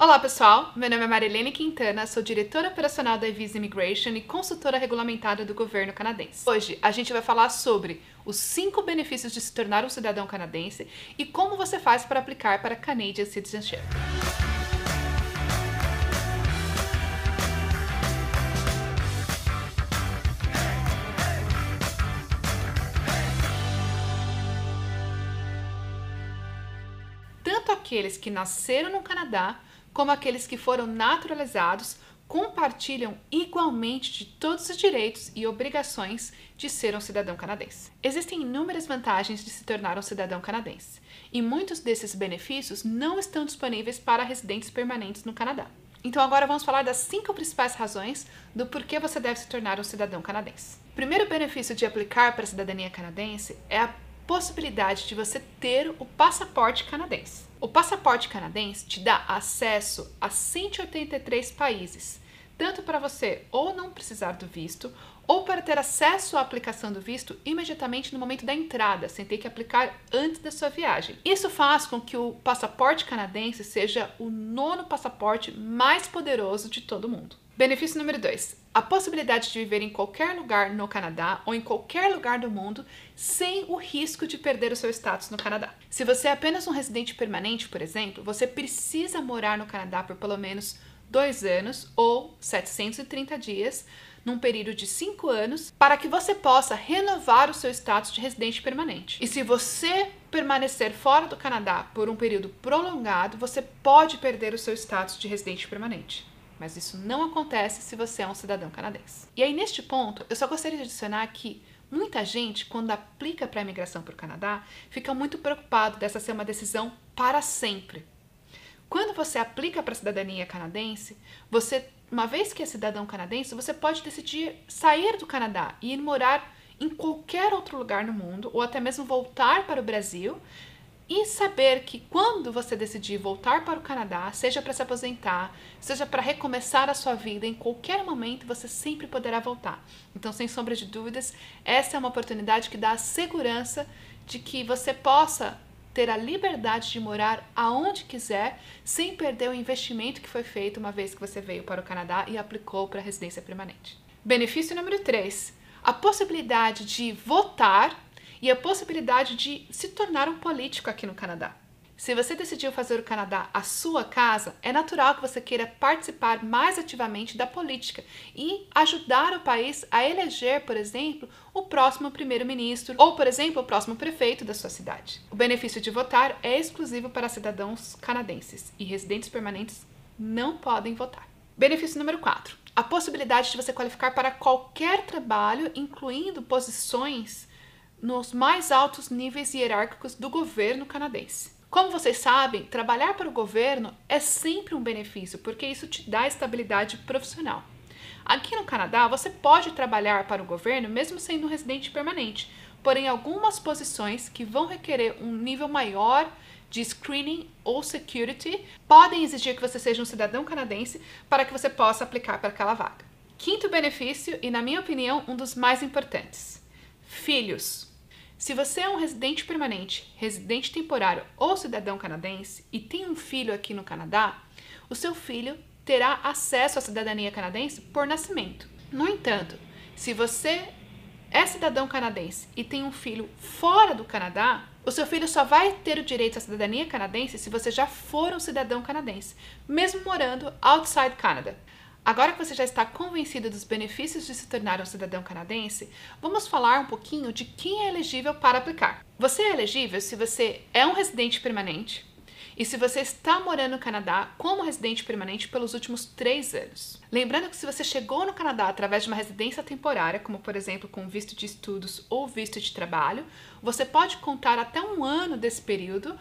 Olá pessoal, meu nome é Marilene Quintana, sou diretora operacional da Visa Immigration e consultora regulamentada do governo canadense. Hoje a gente vai falar sobre os cinco benefícios de se tornar um cidadão canadense e como você faz para aplicar para Canadian Citizenship. Tanto aqueles que nasceram no Canadá como aqueles que foram naturalizados compartilham igualmente de todos os direitos e obrigações de ser um cidadão canadense. Existem inúmeras vantagens de se tornar um cidadão canadense, e muitos desses benefícios não estão disponíveis para residentes permanentes no Canadá. Então agora vamos falar das cinco principais razões do porquê você deve se tornar um cidadão canadense. O primeiro benefício de aplicar para a cidadania canadense é a possibilidade de você ter o passaporte canadense. O passaporte canadense te dá acesso a 183 países, tanto para você ou não precisar do visto, ou para ter acesso à aplicação do visto imediatamente no momento da entrada, sem ter que aplicar antes da sua viagem. Isso faz com que o passaporte canadense seja o nono passaporte mais poderoso de todo mundo. Benefício número 2: a possibilidade de viver em qualquer lugar no Canadá ou em qualquer lugar do mundo sem o risco de perder o seu status no Canadá. Se você é apenas um residente permanente, por exemplo, você precisa morar no Canadá por pelo menos dois anos ou 730 dias, num período de cinco anos, para que você possa renovar o seu status de residente permanente. E se você permanecer fora do Canadá por um período prolongado, você pode perder o seu status de residente permanente mas isso não acontece se você é um cidadão canadense. E aí, neste ponto, eu só gostaria de adicionar que muita gente, quando aplica para a imigração para o Canadá, fica muito preocupado dessa ser uma decisão para sempre. Quando você aplica para a cidadania canadense, você, uma vez que é cidadão canadense, você pode decidir sair do Canadá e ir morar em qualquer outro lugar no mundo, ou até mesmo voltar para o Brasil, e saber que quando você decidir voltar para o Canadá, seja para se aposentar, seja para recomeçar a sua vida, em qualquer momento você sempre poderá voltar. Então, sem sombra de dúvidas, essa é uma oportunidade que dá a segurança de que você possa ter a liberdade de morar aonde quiser, sem perder o investimento que foi feito uma vez que você veio para o Canadá e aplicou para a residência permanente. Benefício número 3: a possibilidade de votar e a possibilidade de se tornar um político aqui no Canadá. Se você decidiu fazer o Canadá a sua casa, é natural que você queira participar mais ativamente da política e ajudar o país a eleger, por exemplo, o próximo primeiro-ministro ou, por exemplo, o próximo prefeito da sua cidade. O benefício de votar é exclusivo para cidadãos canadenses e residentes permanentes não podem votar. Benefício número 4. A possibilidade de você qualificar para qualquer trabalho, incluindo posições nos mais altos níveis hierárquicos do governo canadense. Como vocês sabem, trabalhar para o governo é sempre um benefício, porque isso te dá estabilidade profissional. Aqui no Canadá, você pode trabalhar para o governo mesmo sendo um residente permanente, porém, algumas posições que vão requerer um nível maior de screening ou security podem exigir que você seja um cidadão canadense para que você possa aplicar para aquela vaga. Quinto benefício, e na minha opinião, um dos mais importantes: filhos. Se você é um residente permanente, residente temporário ou cidadão canadense e tem um filho aqui no Canadá, o seu filho terá acesso à cidadania canadense por nascimento. No entanto, se você é cidadão canadense e tem um filho fora do Canadá, o seu filho só vai ter o direito à cidadania canadense se você já for um cidadão canadense, mesmo morando outside Canada. Agora que você já está convencido dos benefícios de se tornar um cidadão canadense, vamos falar um pouquinho de quem é elegível para aplicar. Você é elegível se você é um residente permanente e se você está morando no Canadá como residente permanente pelos últimos três anos. Lembrando que se você chegou no Canadá através de uma residência temporária, como por exemplo com visto de estudos ou visto de trabalho, você pode contar até um ano desse período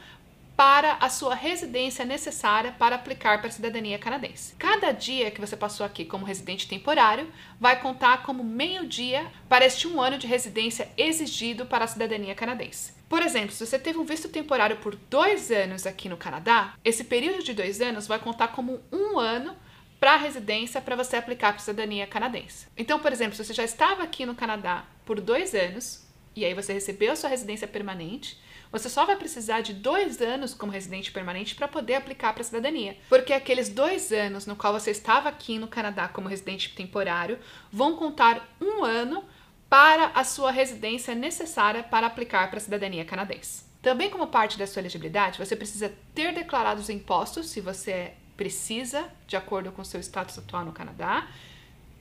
para a sua residência necessária para aplicar para a cidadania canadense. Cada dia que você passou aqui como residente temporário vai contar como meio dia para este um ano de residência exigido para a cidadania canadense. Por exemplo, se você teve um visto temporário por dois anos aqui no Canadá, esse período de dois anos vai contar como um ano para a residência para você aplicar para a cidadania canadense. Então, por exemplo, se você já estava aqui no Canadá por dois anos e aí você recebeu a sua residência permanente, você só vai precisar de dois anos como residente permanente para poder aplicar para a cidadania. Porque aqueles dois anos no qual você estava aqui no Canadá como residente temporário vão contar um ano para a sua residência necessária para aplicar para a cidadania canadense. Também, como parte da sua elegibilidade, você precisa ter declarado os impostos, se você precisa, de acordo com o seu status atual no Canadá,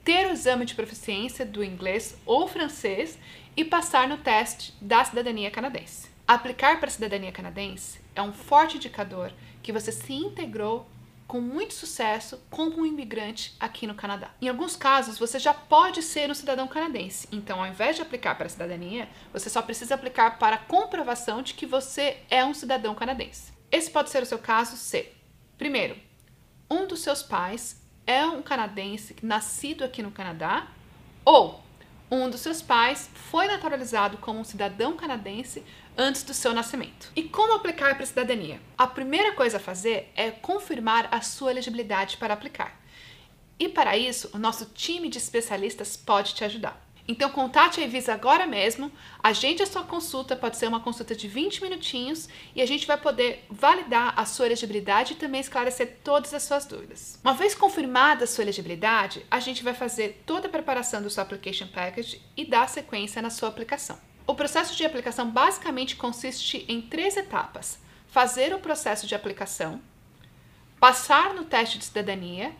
ter o exame de proficiência do inglês ou francês e passar no teste da cidadania canadense. Aplicar para a cidadania canadense é um forte indicador que você se integrou com muito sucesso como um imigrante aqui no Canadá. Em alguns casos, você já pode ser um cidadão canadense, então ao invés de aplicar para a cidadania, você só precisa aplicar para a comprovação de que você é um cidadão canadense. Esse pode ser o seu caso se, primeiro, um dos seus pais é um canadense nascido aqui no Canadá, ou um dos seus pais foi naturalizado como um cidadão canadense antes do seu nascimento. E como aplicar para a cidadania? A primeira coisa a fazer é confirmar a sua elegibilidade para aplicar. E para isso, o nosso time de especialistas pode te ajudar. Então contate a Evisa agora mesmo, agende a sua consulta, pode ser uma consulta de 20 minutinhos e a gente vai poder validar a sua elegibilidade e também esclarecer todas as suas dúvidas. Uma vez confirmada a sua elegibilidade, a gente vai fazer toda a preparação do seu application package e dar sequência na sua aplicação. O processo de aplicação basicamente consiste em três etapas: fazer o processo de aplicação, passar no teste de cidadania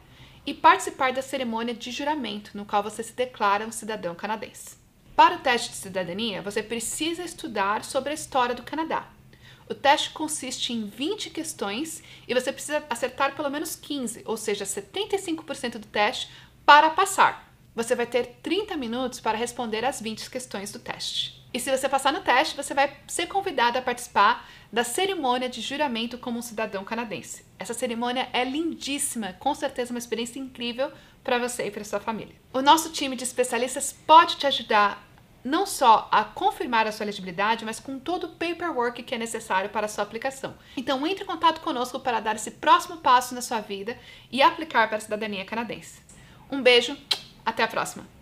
e participar da cerimônia de juramento, no qual você se declara um cidadão canadense. Para o teste de cidadania, você precisa estudar sobre a história do Canadá. O teste consiste em 20 questões e você precisa acertar pelo menos 15, ou seja, 75% do teste para passar. Você vai ter 30 minutos para responder as 20 questões do teste. E se você passar no teste, você vai ser convidado a participar da cerimônia de juramento como um cidadão canadense. Essa cerimônia é lindíssima, com certeza uma experiência incrível para você e para sua família. O nosso time de especialistas pode te ajudar não só a confirmar a sua elegibilidade, mas com todo o paperwork que é necessário para a sua aplicação. Então entre em contato conosco para dar esse próximo passo na sua vida e aplicar para a cidadania canadense. Um beijo, até a próxima!